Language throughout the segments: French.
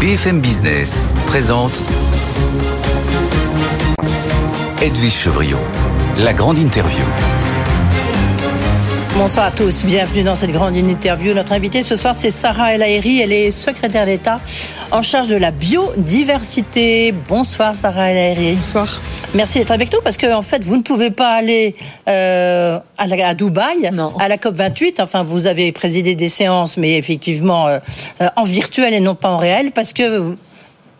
BFM Business présente Edwige Chevriot, la grande interview. Bonsoir à tous, bienvenue dans cette grande interview. Notre invitée ce soir, c'est Sarah El Haïry. Elle est secrétaire d'État en charge de la biodiversité. Bonsoir Sarah El Haïry. Bonsoir. Merci d'être avec nous parce que en fait, vous ne pouvez pas aller euh, à, la, à, Dubaï, non. à la COP 28. Enfin, vous avez présidé des séances, mais effectivement euh, euh, en virtuel et non pas en réel, parce que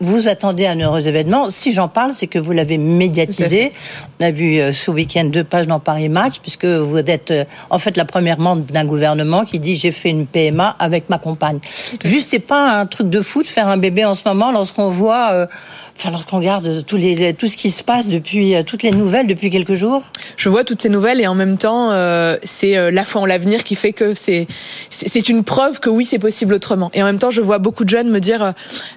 vous attendez un heureux événement. Si j'en parle, c'est que vous l'avez médiatisé. On a vu euh, ce week-end deux pages dans Paris Match, puisque vous êtes euh, en fait la première membre d'un gouvernement qui dit j'ai fait une PMA avec ma compagne. Juste, c'est pas un truc de fou de faire un bébé en ce moment lorsqu'on voit, euh, enfin lorsqu'on regarde tous les, tout ce qui se passe depuis toutes les nouvelles depuis quelques jours. Je vois toutes ces nouvelles et en même temps, c'est la foi en l'avenir qui fait que c'est c'est une preuve que oui, c'est possible autrement. Et en même temps, je vois beaucoup de jeunes me dire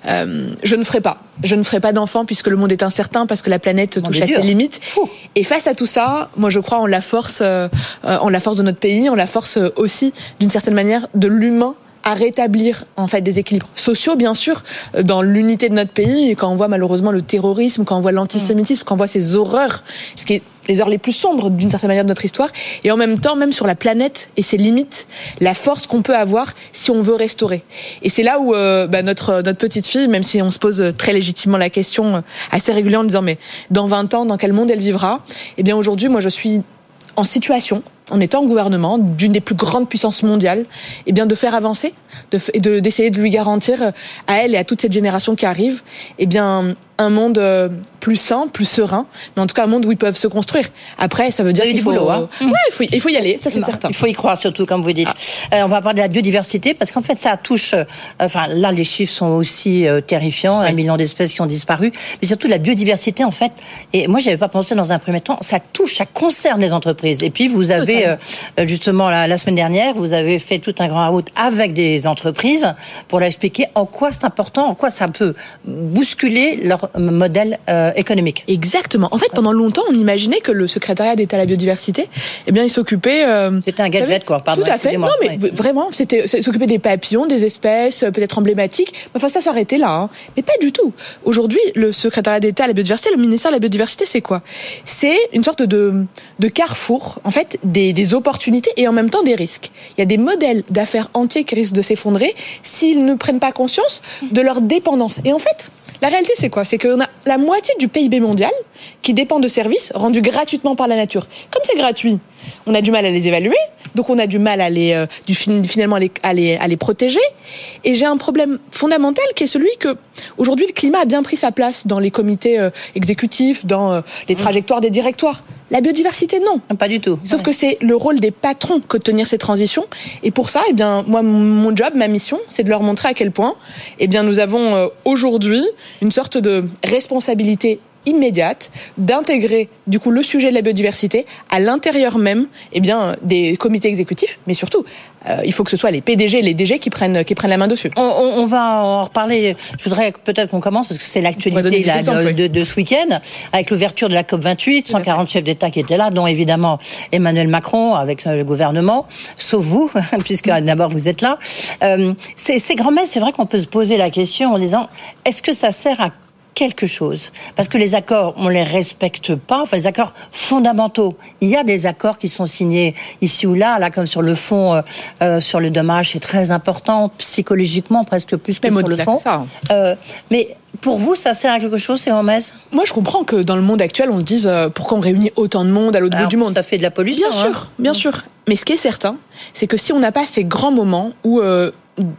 je ne ferai pas. Je ne ferai pas d'enfants puisque le monde est incertain, parce que la planète touche à ses limites. Fou. Et face à tout ça, moi je crois en la force, euh, en la force de notre pays, en la force aussi, d'une certaine manière, de l'humain à rétablir en fait des équilibres sociaux bien sûr dans l'unité de notre pays et quand on voit malheureusement le terrorisme quand on voit l'antisémitisme quand on voit ces horreurs ce qui est les heures les plus sombres d'une certaine manière de notre histoire. Et en même temps même sur la planète et ses limites la force qu'on peut avoir si on veut restaurer. Et c'est là où euh, bah, notre notre petite fille même si on se pose très légitimement la question assez régulièrement en disant mais dans 20 ans dans quel monde elle vivra? Eh bien aujourd'hui moi je suis en situation en étant en gouvernement d'une des plus grandes puissances mondiales, et bien de faire avancer, de d'essayer de, lui garantir à elle et à toute cette génération qui arrive, et bien un monde plus sain, plus serein, mais en tout cas un monde où ils peuvent se construire. Après, ça veut dire qu'il faut, boulot, hein. ouais, il faut, il faut y aller, ça c'est certain. Il faut y croire surtout, comme vous dites. Ah. Euh, on va parler de la biodiversité parce qu'en fait, ça touche. Euh, enfin, là, les chiffres sont aussi euh, terrifiants, oui. un million d'espèces qui ont disparu, mais surtout la biodiversité, en fait. Et moi, j'avais pas pensé dans un premier temps, ça touche, ça concerne les entreprises. Et puis, vous avez euh, justement la, la, semaine dernière, vous avez fait tout un grand route avec des entreprises pour leur expliquer en quoi c'est important, en quoi ça peut bousculer leur modèle euh, économique. Exactement. En fait, pendant longtemps, on imaginait que le secrétariat d'État à la biodiversité, eh bien, il s'occupait. Euh, c'était un gadget, savez, quoi. Pardon, tout à fait. Non, mais ouais. vraiment, c'était s'occuper des papillons, des espèces peut-être emblématiques. Enfin, ça s'arrêtait là. Hein. Mais pas du tout. Aujourd'hui, le secrétariat d'État à la biodiversité, le ministère de la biodiversité, c'est quoi? C'est une sorte de, de carrefour, en fait, des, des opportunités et en même temps des risques. Il y a des modèles d'affaires entiers qui risquent de s'effondrer s'ils ne prennent pas conscience de leur dépendance. Et en fait, la réalité, c'est quoi? C'est qu'on a la moitié du PIB mondial qui dépend de services rendus gratuitement par la nature. Comme c'est gratuit, on a du mal à les évaluer, donc on a du mal à les, euh, du, finalement à les, à, les, à les protéger. Et j'ai un problème fondamental qui est celui que aujourd'hui le climat a bien pris sa place dans les comités euh, exécutifs, dans euh, les trajectoires des directoires. La biodiversité, non. Pas du tout. Sauf ouais. que c'est le rôle des patrons que de tenir ces transitions. Et pour ça, eh bien, moi, mon job, ma mission, c'est de leur montrer à quel point, eh bien, nous avons euh, aujourd'hui une sorte de responsabilité immédiate d'intégrer du coup le sujet de la biodiversité à l'intérieur même eh bien des comités exécutifs mais surtout euh, il faut que ce soit les PDG et les DG qui prennent qui prennent la main dessus. On, on, on va en reparler. Je voudrais peut-être qu'on commence parce que c'est l'actualité de, de, de, ce week-end avec l'ouverture de la COP 28, 140 chefs d'État qui étaient là, dont évidemment Emmanuel Macron avec le gouvernement, sauf vous puisque d'abord vous êtes là. Euh, ces, grands-messes, c'est vrai qu'on peut se poser la question en disant est-ce que ça sert à quelque chose. Parce que les accords, on les respecte pas, enfin les accords fondamentaux. Il y a des accords qui sont signés ici ou là, là comme sur le fond, euh, euh, sur le dommage, c'est très important, psychologiquement presque plus que mais sur le fond. Euh, mais pour vous, ça sert à quelque chose, c'est Hermès Moi, je comprends que dans le monde actuel, on se dise euh, pourquoi on réunit autant de monde à l'autre bout du monde. Ça fait de la pollution. Bien sûr, hein. bien sûr. Mais ce qui est certain, c'est que si on n'a pas ces grands moments où euh,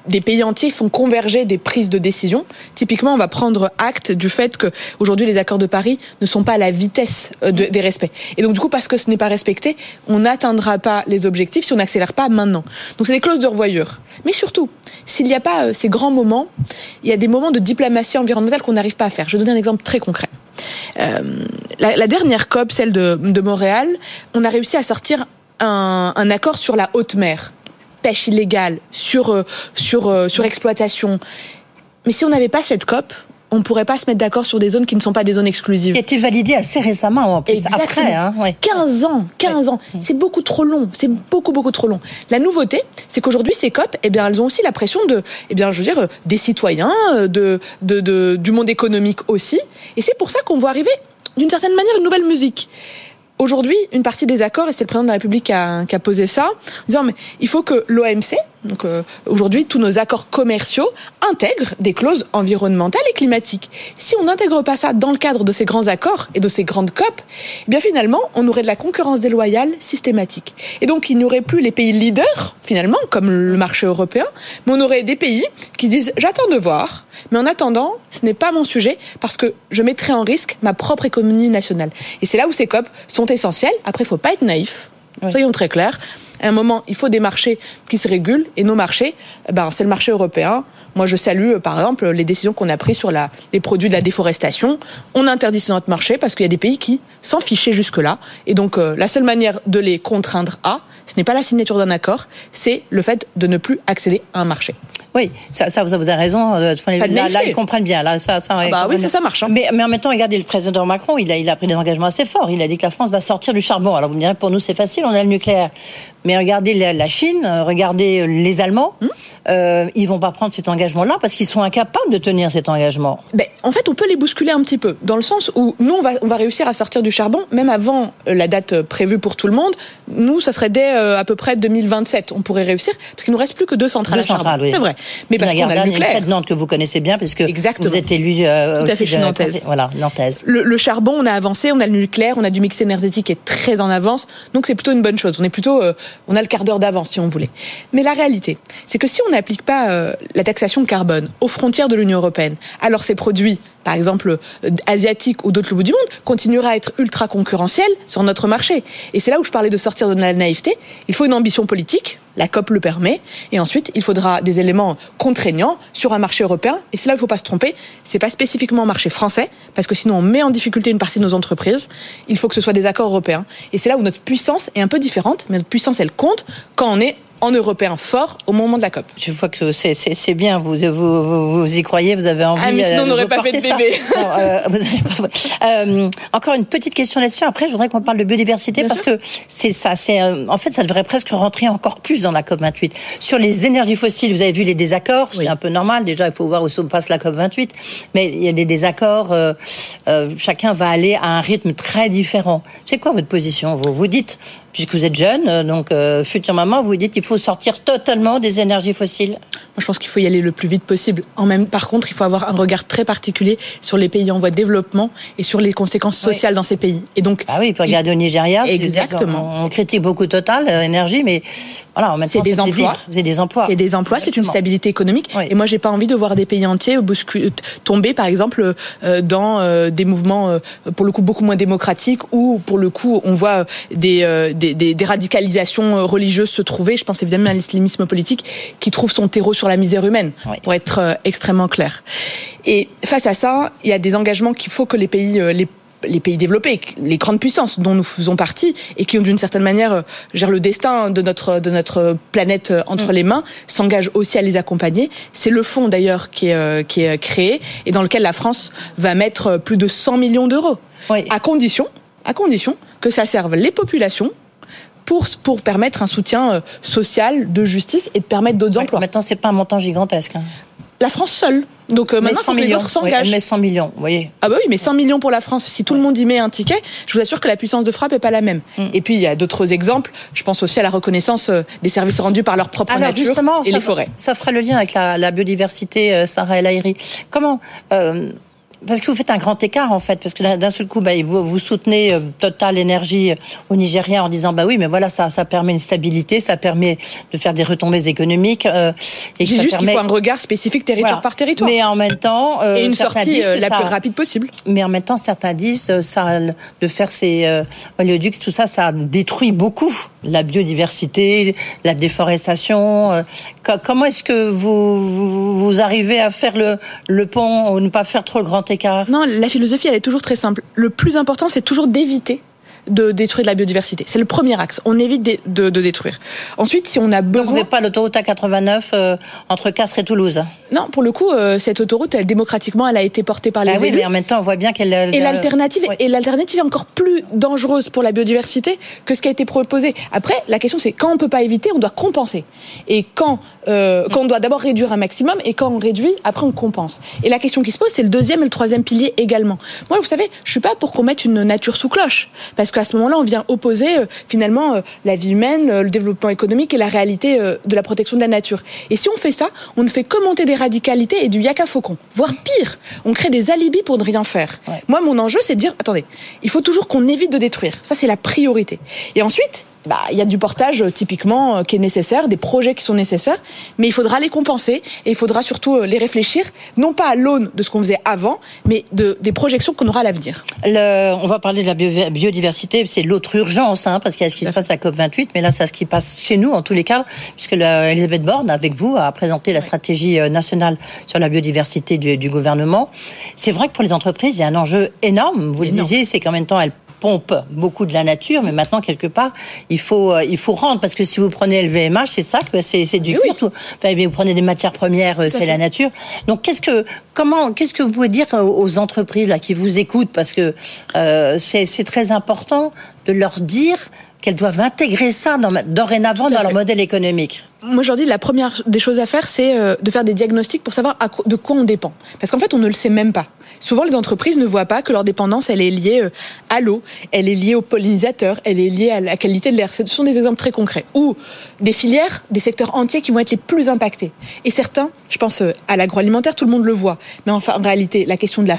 des pays entiers font converger des prises de décision. Typiquement, on va prendre acte du fait que aujourd'hui les accords de Paris ne sont pas à la vitesse de, des respects. Et donc du coup, parce que ce n'est pas respecté, on n'atteindra pas les objectifs si on n'accélère pas maintenant. Donc c'est des clauses de revoyure. Mais surtout, s'il n'y a pas euh, ces grands moments, il y a des moments de diplomatie environnementale qu'on n'arrive pas à faire. Je vais donner un exemple très concret. Euh, la, dernière COP, celle de, Montréal, on a réussi à sortir un accord sur la haute mer pêche illégale, sur, sur, sur exploitation. Mais si on n'avait pas cette COP, on pourrait pas se mettre d'accord sur des zones qui ne sont pas des zones exclusives. Qui a été validé assez récemment, en plus, après. Hein, 15 ans, 15 ans. C'est beaucoup trop long. C'est beaucoup, beaucoup trop long. La nouveauté, c'est qu'aujourd'hui, ces COP, eh bien, elles ont aussi la pression de, eh bien, je veux dire, des citoyens, de, de, de du monde économique aussi. Et c'est pour ça qu'on voit arriver, d'une certaine manière, une nouvelle musique. Aujourd'hui, une partie des accords, et c'est le président de la République qui a, posé ça, en disant mais il faut que l'OMC, donc euh, aujourd'hui, tous nos accords commerciaux intègrent des clauses environnementales et climatiques. Si on n'intègre pas ça dans le cadre de ces grands accords et de ces grandes COP, eh bien finalement, on aurait de la concurrence déloyale systématique. Et donc, il n'y aurait plus les pays leaders, finalement, comme le marché européen, mais on aurait des pays qui disent j'attends de voir, mais en attendant, ce n'est pas mon sujet parce que je mettrai en risque ma propre économie nationale. Et c'est là où ces COP sont essentielles. Après, il faut pas être naïf. Soyons très clairs. À un moment, il faut des marchés qui se régulent et nos marchés, ben, c'est le marché européen. Moi, je salue, euh, par exemple, les décisions qu'on a prises sur la, les produits de la déforestation. On interdit sur notre marché parce qu'il y a des pays qui s'en fichaient jusque-là. Et donc, euh, la seule manière de les contraindre à, ce n'est pas la signature d'un accord, c'est le fait de ne plus accéder à un marché. Oui, ça, ça vous avez raison. Euh, là, là, ils comprennent bien. Là, ça, ça, ah bah oui, ça, ça marche. Hein. Mais, mais en même temps, regardez, le président Macron, il a, il a pris des engagements assez forts. Il a dit que la France va sortir du charbon. Alors vous me direz, pour nous, c'est facile, on a le nucléaire. Mais regardez la Chine, regardez les Allemands, hmm euh, ils vont pas prendre cet engagement-là parce qu'ils sont incapables de tenir cet engagement. Ben, en fait, on peut les bousculer un petit peu, dans le sens où nous, on va, on va réussir à sortir du charbon, même avant euh, la date euh, prévue pour tout le monde. Nous, ça serait dès euh, à peu près 2027, on pourrait réussir, parce qu'il nous reste plus que deux centrales à charbon. Oui. C'est vrai. Mais parce qu'on a le nucléaire. de Nantes que vous connaissez bien, parce que Exactement. vous êtes élu euh, Tout à fait, suis nantaise. Voilà, nantaise. Le, le, charbon, on a avancé, on a le nucléaire, on a du mix énergétique qui est très en avance, donc c'est plutôt une bonne chose. On est plutôt, on a le quart d'heure d'avance si on voulait. Mais la réalité, c'est que si on n'applique pas la taxation carbone aux frontières de l'Union européenne, alors ces produits, par exemple euh, asiatiques ou d'autres bout du monde, continuera à être ultra concurrentiels sur notre marché. Et c'est là où je parlais de sortir de la naïveté. Il faut une ambition politique, la COP le permet, et ensuite il faudra des éléments contraignants sur un marché européen. Et c'est là où il ne faut pas se tromper. C'est pas spécifiquement un marché français, parce que sinon on met en difficulté une partie de nos entreprises. Il faut que ce soit des accords européens. Et c'est là où notre puissance est un peu différente, mais notre puissance elle compte quand on est en européen fort au moment de la COP. Je vois que c'est bien, vous, vous, vous, y croyez, vous avez envie. Ah, mais sinon, on n'aurait pas fait de bébé. euh, pas... euh, encore une petite question là-dessus. Après, je voudrais qu'on parle de biodiversité Bien parce sûr. que c'est ça. C'est euh, en fait, ça devrait presque rentrer encore plus dans la COP 28. Sur les énergies fossiles, vous avez vu les désaccords. Oui. C'est un peu normal. Déjà, il faut voir où se passe la COP 28. Mais il y a des désaccords. Euh, euh, chacun va aller à un rythme très différent. C'est quoi votre position Vous? Vous dites puisque vous êtes jeune, euh, donc euh, future maman, vous dites qu'il faut sortir totalement des énergies fossiles Moi, je pense qu'il faut y aller le plus vite possible. En même, par contre, il faut avoir un regard très particulier sur les pays en voie de développement et sur les conséquences sociales oui. dans ces pays. Et donc, ah oui, pour regarder au Nigeria, exactement. On, critique beaucoup Total euh, énergie, mais voilà, en même c'est des, emplois. C'est des emplois. C'est des emplois. C'est une stabilité économique. Oui. Et moi, j'ai pas envie de voir des pays entiers tomber, par exemple, euh, dans euh, des mouvements euh, pour le coup beaucoup moins démocratiques ou pour le coup on voit des, des des, des, radicalisations religieuses se trouver. Je pense évidemment à l'islamisme politique qui trouve son terreau sur la misère humaine, oui. pour être euh, extrêmement clair. Et face à ça, il y a des engagements qu'il faut que les pays, euh, les les pays développés, les grandes puissances dont nous faisons partie et qui ont d'une certaine manière euh, gèrent le destin de notre de notre planète entre mmh. les mains, s'engagent aussi à les accompagner. C'est le fonds d'ailleurs qui est qui est créé et dans lequel la France va mettre plus de 100 millions d'euros, oui. à condition à condition que ça serve les populations pour, pour permettre un soutien euh, social, de justice et de permettre d'autres ouais, emplois. Maintenant, c'est pas un montant gigantesque. Hein. La France seule. Donc euh, maintenant, 100 millions, les autres s'engagent. Oui, mais 100 millions, vous voyez. Ah bah oui, mais 100 millions pour la France. Si tout le monde y met un ticket, je vous assure que la puissance de frappe est pas la même. Mm. Et puis il y a d'autres exemples. Je pense aussi à la reconnaissance euh, des services rendus par leur propre Alors, nature justement, et ça, les forêts. Ça fera le lien avec la, la biodiversité, euh, Sarah El Haïry. Comment euh, parce que vous faites un grand écart en fait, parce que d'un seul coup, bah, vous, vous soutenez euh, Total Énergie au Nigeria en disant bah oui, mais voilà, ça, ça permet une stabilité, ça permet de faire des retombées économiques. Euh, et juste permet... qu'il faut un regard spécifique territoire voilà. par territoire. Mais en même temps, euh, et une sortie la ça... plus rapide possible. Mais en même temps, certains disent euh, ça de faire ces euh, oléoducs, tout ça, ça détruit beaucoup la biodiversité, la déforestation. Euh, comment est-ce que vous, vous, vous arrivez à faire le, le pont ou ne pas faire trop le grand Non, la philosophie, elle est toujours très simple. Le plus important, c'est toujours d'éviter de détruire la biodiversité. C'est le premier axe. On évite de, détruire. Ensuite, si on a besoin... Donc, vous pas l'autoroute A89 euh, entre Castres et Toulouse Non, pour le coup, euh, cette autoroute, elle, démocratiquement, elle a été portée par les ah oui, mais en même temps, on voit bien qu'elle... Et l'alternative et l'alternative est encore plus dangereuse pour la biodiversité que ce qui a été proposé. Après, la question, c'est quand on peut pas éviter, on doit compenser. Et quand, euh, quand on doit d'abord réduire un maximum, et quand on réduit, après on compense. Et la question qui se pose, c'est le deuxième et le troisième pilier également. Moi, vous savez, je suis pas pour qu'on mette une nature sous cloche, parce qu'à ce moment-là, on vient opposer euh, finalement euh, la vie humaine, euh, le développement économique et la réalité de la protection de la nature. Et si on fait ça, on ne fait que monter des radicalités et du yaka faucon, voire pire, on crée des alibis pour ne rien faire. Moi, mon enjeu, c'est de dire, attendez, il faut toujours qu'on évite de détruire. Ça, c'est la priorité. Et ensuite, bah, il y a du portage euh, typiquement euh, qui est nécessaire, des projets qui sont nécessaires, mais il faudra les compenser et il faudra surtout euh, les réfléchir, non pas à l'aune de ce qu'on faisait avant, mais de, des projections qu'on aura à l'avenir. on va parler de la biodiversité, c'est l'autre urgence, hein, parce qu'il y a ce qui se passe à COP28, mais là, c'est ce qui passe chez nous, en tous les cas, puisque Elisabeth Borne, avec vous, a présenté la stratégie nationale sur la biodiversité du, du gouvernement. C'est vrai que pour les entreprises, il y a un enjeu énorme. Vous le disiez, c'est qu'en même temps, elles pompe beaucoup de la nature, mais maintenant quelque part il faut euh, il faut rendre parce que si vous prenez LVMH, c'est ça que c'est c'est du cuir. Tout. Enfin, vous prenez des matières premières, euh, c'est la nature. Donc qu'est-ce que comment qu'est-ce que vous pouvez dire aux entreprises là qui vous écoutent? Parce que euh, c'est c'est très important de leur dire qu'elles doivent intégrer ça dans, dorénavant dans leur modèle économique moi, aujourd'hui, la première des choses à faire, c'est euh, de faire des diagnostics pour savoir de quoi on dépend. Parce qu'en fait, on ne le sait même pas. Souvent, les entreprises ne voient pas que leur dépendance, elle est liée euh, à l'eau, elle est liée aux pollinisateurs, elle est liée à la qualité de l'air. Ce sont des exemples très concrets. Ou des filières, des secteurs entiers qui vont être les plus impactés. Et certains, je pense euh, à l'agroalimentaire, tout le monde le voit. Mais en réalité, la question de la,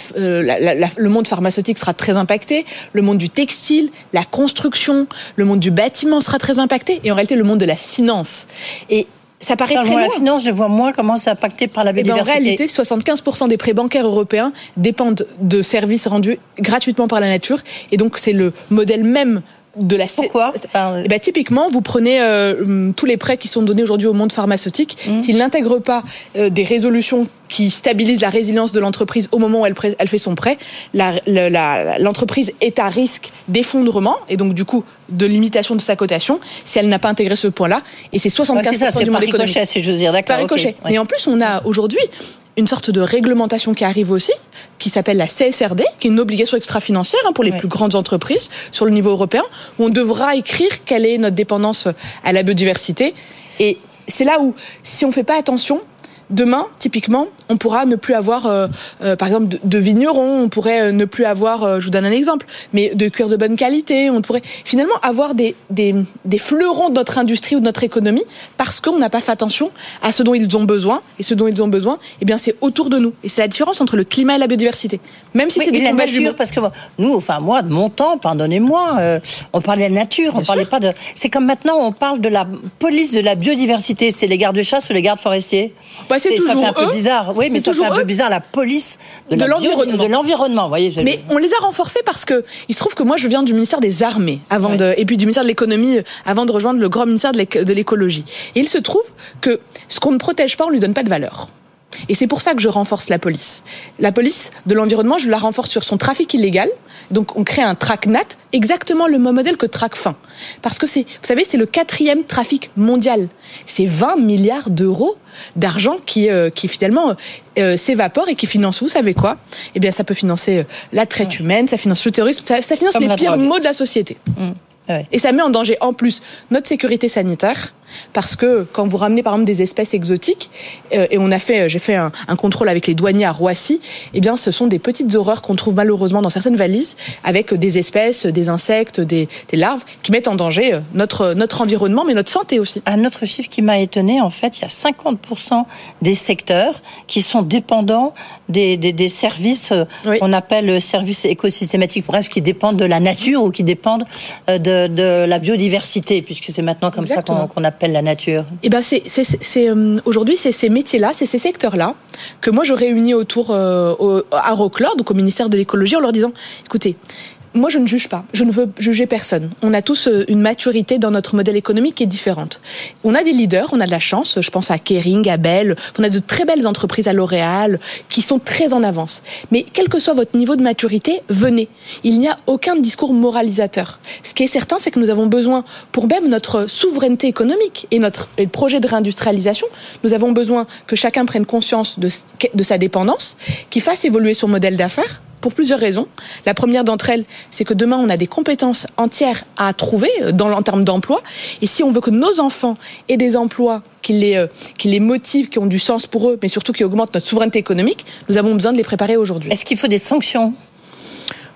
le monde pharmaceutique sera très impacté, le monde du textile, la construction, le monde du bâtiment sera très impacté, et en réalité, le monde de la finance. Et ça paraît très loin. la finance, je vois moins comment c'est impacté par la biodiversité. Eh ben, en réalité, 75% des prêts bancaires européens dépendent de services rendus gratuitement par la nature. Et donc, c'est le modèle même de la Pourquoi eh ben, Typiquement, vous prenez euh, tous les prêts qui sont donnés aujourd'hui au monde pharmaceutique. Mmh. S'ils n'intègrent pas euh, des résolutions qui stabilisent la résilience de l'entreprise au moment où elle, elle fait son prêt, l'entreprise est à risque d'effondrement et donc du coup de limitation de sa cotation si elle n'a pas intégré ce point-là. Et c'est 75% du monde économique. C'est si dire, d'accord. Et en plus, on a aujourd'hui une sorte de réglementation qui arrive aussi, qui s'appelle la CSRD, qui est une obligation extra-financière hein, pour les plus grandes entreprises sur le niveau européen, où on devra écrire quelle est notre dépendance à la biodiversité. Et c'est là où, si on ne fait pas attention, Demain, typiquement, on pourra ne plus avoir, euh, euh, par exemple, de, vignerons, on pourrait euh, ne plus avoir, je vous donne un exemple, mais de cuir de bonne qualité, on pourrait finalement avoir des, des, des fleurons de notre industrie ou de notre économie parce qu'on n'a pas fait attention à ce dont ils ont besoin. Et ce dont ils ont besoin, eh bien, c'est autour de nous. Et c'est la différence entre le climat et la biodiversité. Même si c'est des la nature, parce que nous, enfin moi, de mon temps, pardonnez-moi, on parlait de nature, on parlait pas de. C'est comme maintenant, on parle de la police de la biodiversité. C'est les gardes-chasse ou les gardes forestiers? Bah, bah, c'est ça fait un peu bizarre. Oui, mais ça fait un peu bizarre la police de, l'environnement. voyez. Mais on les a renforcés parce que il se trouve que moi je viens du ministère des Armées avant de et puis du ministère de l'économie avant de rejoindre le grand ministère de l'écologie. Et il se trouve que ce qu'on ne protège pas, on lui donne pas de valeur. Et c'est pour ça que je renforce la police. La police de l'environnement, je la renforce sur son trafic illégal. Donc on crée un TRACNAT, exactement le même modèle que TRACFIN. Parce que c'est, vous savez, c'est le quatrième trafic mondial. C'est 20 milliards d'euros d'argent qui, euh, qui finalement euh, s'évapore et qui finance, vous savez quoi? Eh bien, ça peut financer euh, la traite humaine, ça finance le terrorisme, ça, finance les pires maux de la société. Mmh. Et ça met en danger en plus notre sécurité sanitaire, parce que quand vous ramenez par exemple des espèces exotiques, euh, et on a fait, j'ai fait un, contrôle avec les douaniers à Roissy, eh bien ce sont des petites horreurs qu'on trouve malheureusement dans certaines valises, avec des espèces, des insectes, des, larves, qui mettent en danger euh, notre, notre environnement, mais notre santé aussi. Un autre chiffre qui m'a étonné, en fait, il y a 50% des secteurs qui sont dépendants des, des, services euh, qu'on appelle services écosystématiques, bref, qui dépendent de la nature ou qui dépendent de, de la biodiversité, puisque c'est maintenant comme ça qu'on appelle la nature Eh ben, euh, aujourd'hui, c'est ces métiers-là, c'est ces secteurs-là que moi je réunis autour euh, à Roclore, donc au ministère de l'écologie, en leur disant, écoutez, moi, je ne juge pas. Je ne veux juger personne. On a tous euh, une maturité dans notre modèle économique qui est différente. On a des leaders, on a de la chance. Je pense à Kering, à Bell. On a de très belles entreprises à L'Oréal qui sont très en avance. Mais quel que soit votre niveau de maturité, venez. Il n'y a aucun discours moralisateur. Ce qui est certain, c'est que nous avons besoin, pour même notre souveraineté économique et notre projet de réindustrialisation, nous avons besoin que chacun prenne conscience de, de sa dépendance, qu'il fasse évoluer son modèle d'affaires pour plusieurs raisons. La première d'entre elles, c'est que demain, on a des compétences entières à trouver euh, dans, en termes d'emploi. Et si on veut que nos enfants aient des emplois qui les, euh, qui les motivent, qui ont du sens pour eux, mais surtout qui augmentent notre souveraineté économique, nous avons besoin de les préparer aujourd'hui. Est-ce qu'il faut des sanctions?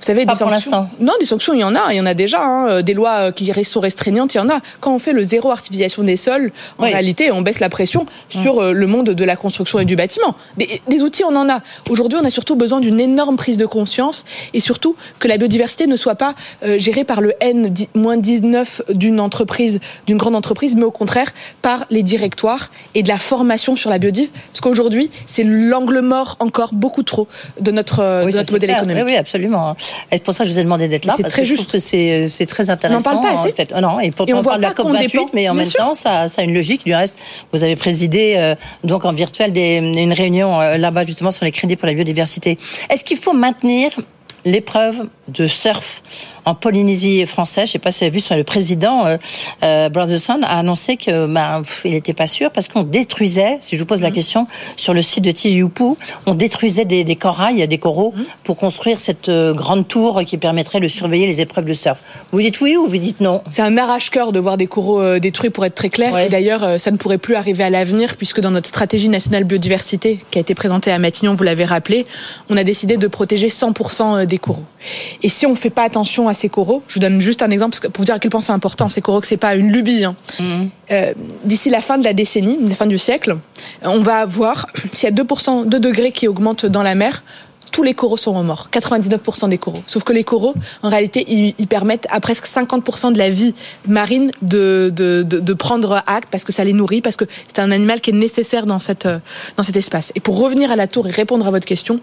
Vous savez, des sanctions. Non, des sanctions, il y en a, il y en a déjà. Hein. Euh, des lois euh, qui sont restreignantes, il y en a. Quand on fait le zéro artificialisation des sols, en réalité, on baisse la pression sur euh, le monde de la construction et du bâtiment. Des, des outils, on en a. Aujourd'hui, on a surtout besoin d'une énorme prise de conscience et surtout que la biodiversité ne soit pas gérée par le N-19 d'une entreprise, d'une grande entreprise, mais au contraire par les directoires et de la formation sur la biodive. Parce qu'aujourd'hui, c'est l'angle mort encore beaucoup trop de notre, de notre modèle économique. Oui, oui, absolument. Et c'est pour ça que je vous ai demandé d'être là. C'est très juste. C'est c'est très intéressant. On n'en parle pas assez. En fait. Oh non, et pourtant on, parle de la COP 28, mais en même temps, ça, ça a une logique. Du reste, vous avez présidé euh, donc en virtuel des, une réunion euh, là-bas justement sur les crédits pour la biodiversité. Est-ce qu'il faut maintenir l'épreuve de surf en Polynésie française. Je sais pas si vous avez vu, le président euh, euh a annoncé que ben, il n'était pas sûr parce qu'on détruisait, si je vous pose la mm. question, sur le site de Tiyupu, on détruisait des, des corails, des coraux, mm. pour construire cette euh, grande tour qui permettrait de surveiller les épreuves de surf. Vous dites oui ou vous dites non? C'est un arrache-cœur de voir des coraux euh, détruits, pour être très clair. Et d'ailleurs, ça ne pourrait plus arriver à l'avenir, puisque dans notre stratégie nationale biodiversité, qui a été présentée à Matignon, vous l'avez rappelé, on a décidé de protéger 100% des coraux. Et si on ne fait pas attention à je vous donne juste un exemple pour vous dire à quel point c'est important. Coraux, que c'est pas une lubie. Hein. Mm-hmm. Euh, d'ici la fin de la décennie, la fin du siècle, on va avoir, s'il y a 2%, 2 degrés qui augmentent dans la mer, tous les coraux sont morts, 99% des coraux. Sauf que les coraux, en réalité, ils, permettent à presque 50% de la vie marine de, de, de, de, prendre acte parce que ça les nourrit, parce que c'est un animal qui est nécessaire dans, cette, dans cet espace. Et pour revenir à la tour et répondre à votre question,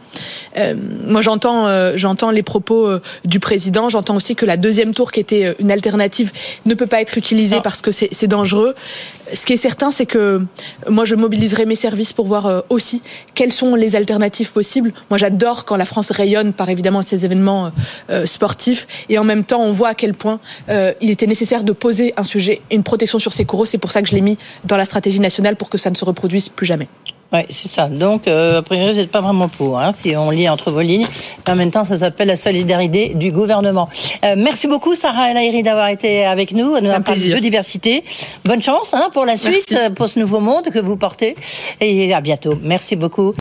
euh, moi j'entends euh, j'entends les propos euh, du président, j'entends aussi que la deuxième tour qui était une alternative ne peut pas être utilisée parce que c'est dangereux. Ce qui est certain, c'est que moi je mobiliserai mes services pour voir aussi quelles sont les alternatives possibles. Moi j'adore quand la France rayonne par évidemment ces événements euh, sportifs. Et en même temps, on voit à quel point euh, il était nécessaire de poser un sujet, une protection sur ces coraux. C'est pour ça que je l'ai mis dans la stratégie nationale pour que ça ne se reproduise plus jamais. Oui, c'est ça. Donc, euh, a priori, vous n'êtes pas vraiment pour, hein, si on lit entre vos lignes. En même temps, ça s'appelle la solidarité du gouvernement. Euh, merci beaucoup, Sarah El Aïri, d'avoir été avec nous. Nous avons parlé de biodiversité. Bonne chance hein, pour la Suisse, pour ce nouveau monde que vous portez. Et à bientôt. Merci beaucoup.